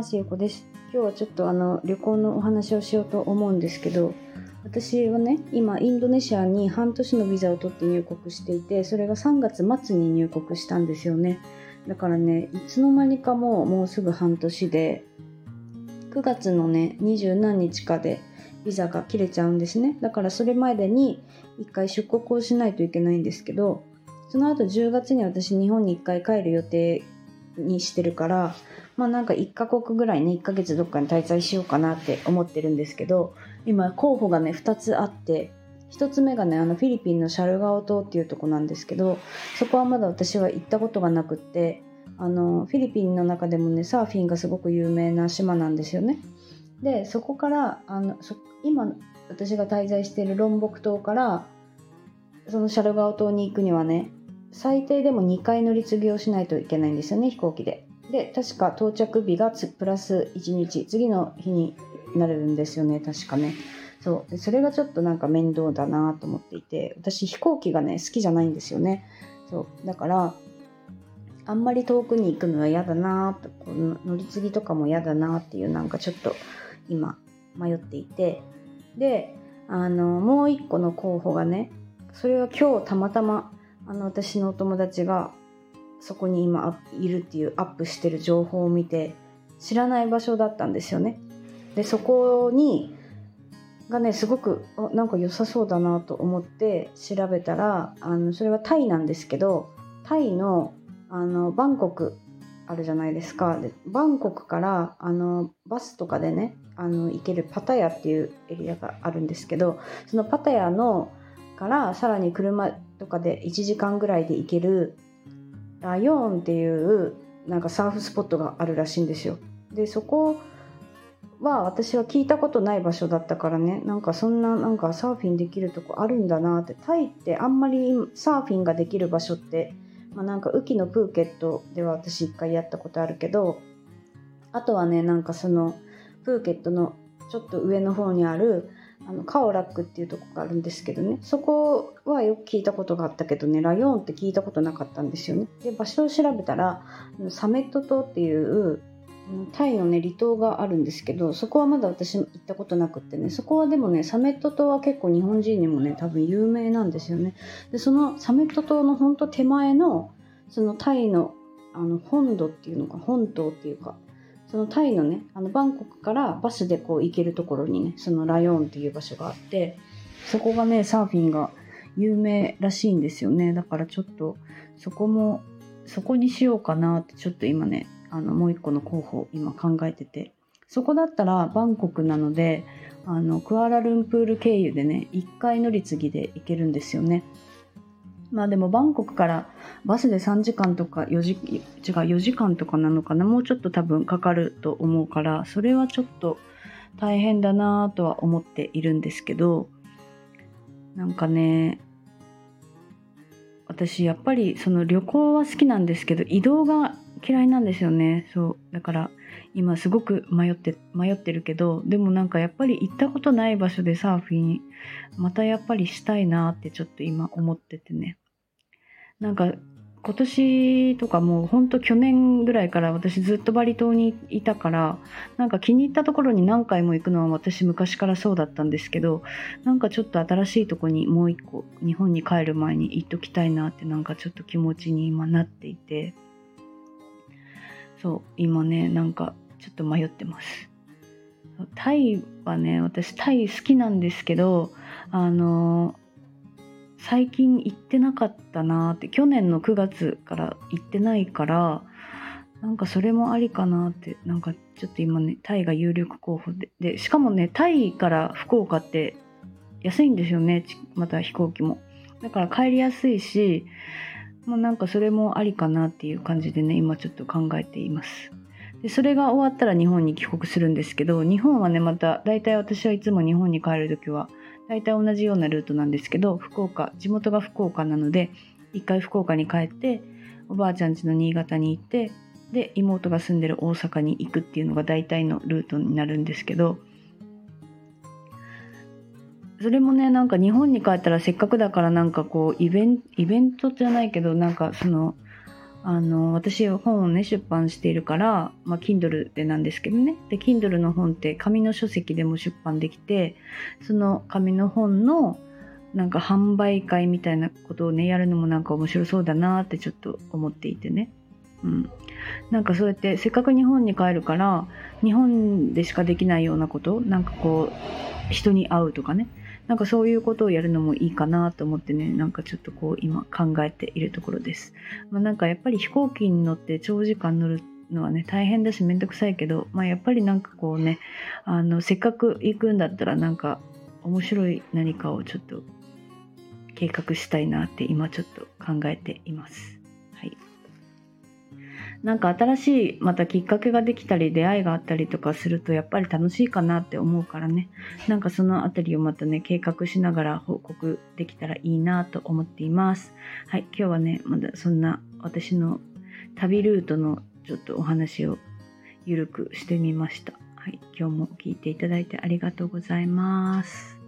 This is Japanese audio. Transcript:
ます。ゆこです。今日はちょっとあの旅行のお話をしようと思うんですけど、私はね、今インドネシアに半年のビザを取って入国していて、それが3月末に入国したんですよね。だからね、いつの間にかもうもうすぐ半年で、9月のね、二十何日かでビザが切れちゃうんですね。だからそれまでに1回出国をしないといけないんですけど、その後10月に私日本に1回帰る予定にしてるからまあなんか1カ国ぐらいね1ヶ月どっかに滞在しようかなって思ってるんですけど今候補がね2つあって1つ目がねあのフィリピンのシャルガオ島っていうとこなんですけどそこはまだ私は行ったことがなくってあのフィリピンの中でもねサーフィンがすごく有名な島なんですよね。でそこからあのそ今私が滞在しているロンボク島からそのシャルガオ島に行くにはね最低でも2回乗り継ぎをしないといけないんですよね飛行機で。で確か到着日がプラス1日次の日になるんですよね確かね。そうそれがちょっとなんか面倒だなと思っていて私飛行機がね好きじゃないんですよね。そうだからあんまり遠くに行くのは嫌だなとこの乗り継ぎとかも嫌だなっていうなんかちょっと今迷っていてであのもう一個の候補がねそれは今日たまたまあの私のお友達がそこに今いるっていうアップしてる情報を見て知らない場所だったんですよね。でそこにがねすごくなんか良さそうだなと思って調べたらあのそれはタイなんですけどタイのあのバンコクあるじゃないですかでバンコクからあのバスとかでねあの行けるパタヤっていうエリアがあるんですけどそのパタヤのからさらに車とかで1時間ぐらいで行けるラヨーンっていうなんかサーフスポットがあるらしいんですよ。でそこは私は聞いたことない場所だったからねなんかそんななんかサーフィンできるとこあるんだなってタイってあんまりサーフィンができる場所ってまあ、なんか雨季のプーケットでは私一回やったことあるけどあとはねなんかそのプーケットのちょっと上の方にあるあのカオラックっていうとこがあるんですけどね。そこはよく聞いたことがあったけどねラヨーンって聞いたことなかったんですよね。で場所を調べたらサメット島っていうタイのね離島があるんですけどそこはまだ私行ったことなくってねそこはでもねサメット島は結構日本人にもね多分有名なんですよね。でそのサメット島のほんと手前のそのタイのあの本土っていうのか本島っていうかそのタイのねあのバンコクからバスでこう行けるところにねそのラヨーンっていう場所があってそこがねサーフィンが有名らしいんですよね。だからちょっとそこもそこにしようかなってちょっと今ねあのもう一個の候補今考えてて。そこだったらバンコクなのであのクアラルンプール経由でね1回乗り継ぎで行けるんですよね。まあでもバンコクからバスで3時間とか4時違う4時間とかなのかな？もうちょっと多分かかると思うからそれはちょっと大変だなとは思っているんですけどなんかね私やっぱりその旅行は好きなんですけど移動が嫌いなんですよね。そうだから今すごく迷って迷ってるけどでもなんかやっぱり行ったことない場所でサーフィンまたやっぱりしたいなってちょっと今思っててね。なんか今年とかもうほんと去年ぐらいから私ずっとバリ島にいたからなんか気に入ったところに何回も行くのは私昔からそうだったんですけどなんかちょっと新しいとこにもう一個日本に帰る前に行っときたいなってなんかちょっと気持ちに今なっていて。そう今ねなんかちょっと迷ってます。タイはね私タイ好きなんですけどあの最近行ってなかったなって去年の9月から行ってないからなんかそれもありかなってなんかちょっと今ねタイが有力候補で。でしかもねタイから福岡って安いんですよねまた飛行機も。だから帰りやすいしまあ、なんかそれもありかなっていう感じでね今ちょっと考えています。でそれが終わったら日本に帰国するんですけど日本はねまた大体私はいつも日本に帰る時は大体同じようなルートなんですけど福岡地元が福岡なので一回福岡に帰っておばあちゃん家の新潟に行ってで妹が住んでる大阪に行くっていうのが大体のルートになるんですけどそれもねなんか日本に帰ったらせっかくだからなんかこうイベンイベントじゃないけどなんかそのあの私は本をね出版しているから、まあ、Kindle でなんですけどね。で Kindle の本って紙の書籍でも出版できてその紙の本のなんか販売会みたいなことをねやるのもなんか面白そうだなってちょっと思っていてね。うん。なんかそうやってせっかく日本に帰るから日本でしかできないようなことなんかこう人に会うとかね。なんかそういうことをやるのもいいかなと思ってねなんかちょっとこう今考えているところです、まあ、なんかやっぱり飛行機に乗って長時間乗るのはね大変だしめんどくさいけど、まあ、やっぱりなんかこうねあのせっかく行くんだったらなんか面白い何かをちょっと計画したいなって今ちょっと考えています。はい。なんか新しいまたきっかけができたり出会いがあったりとかするとやっぱり楽しいかなって思うからね。なんかそのあたりをまたね計画しながら報告できたらいいなと思っています。はい今日はねまだそんな私の旅ルートのちょっとお話をゆるくしてみました。はい今日も聞いていただいてありがとうございます。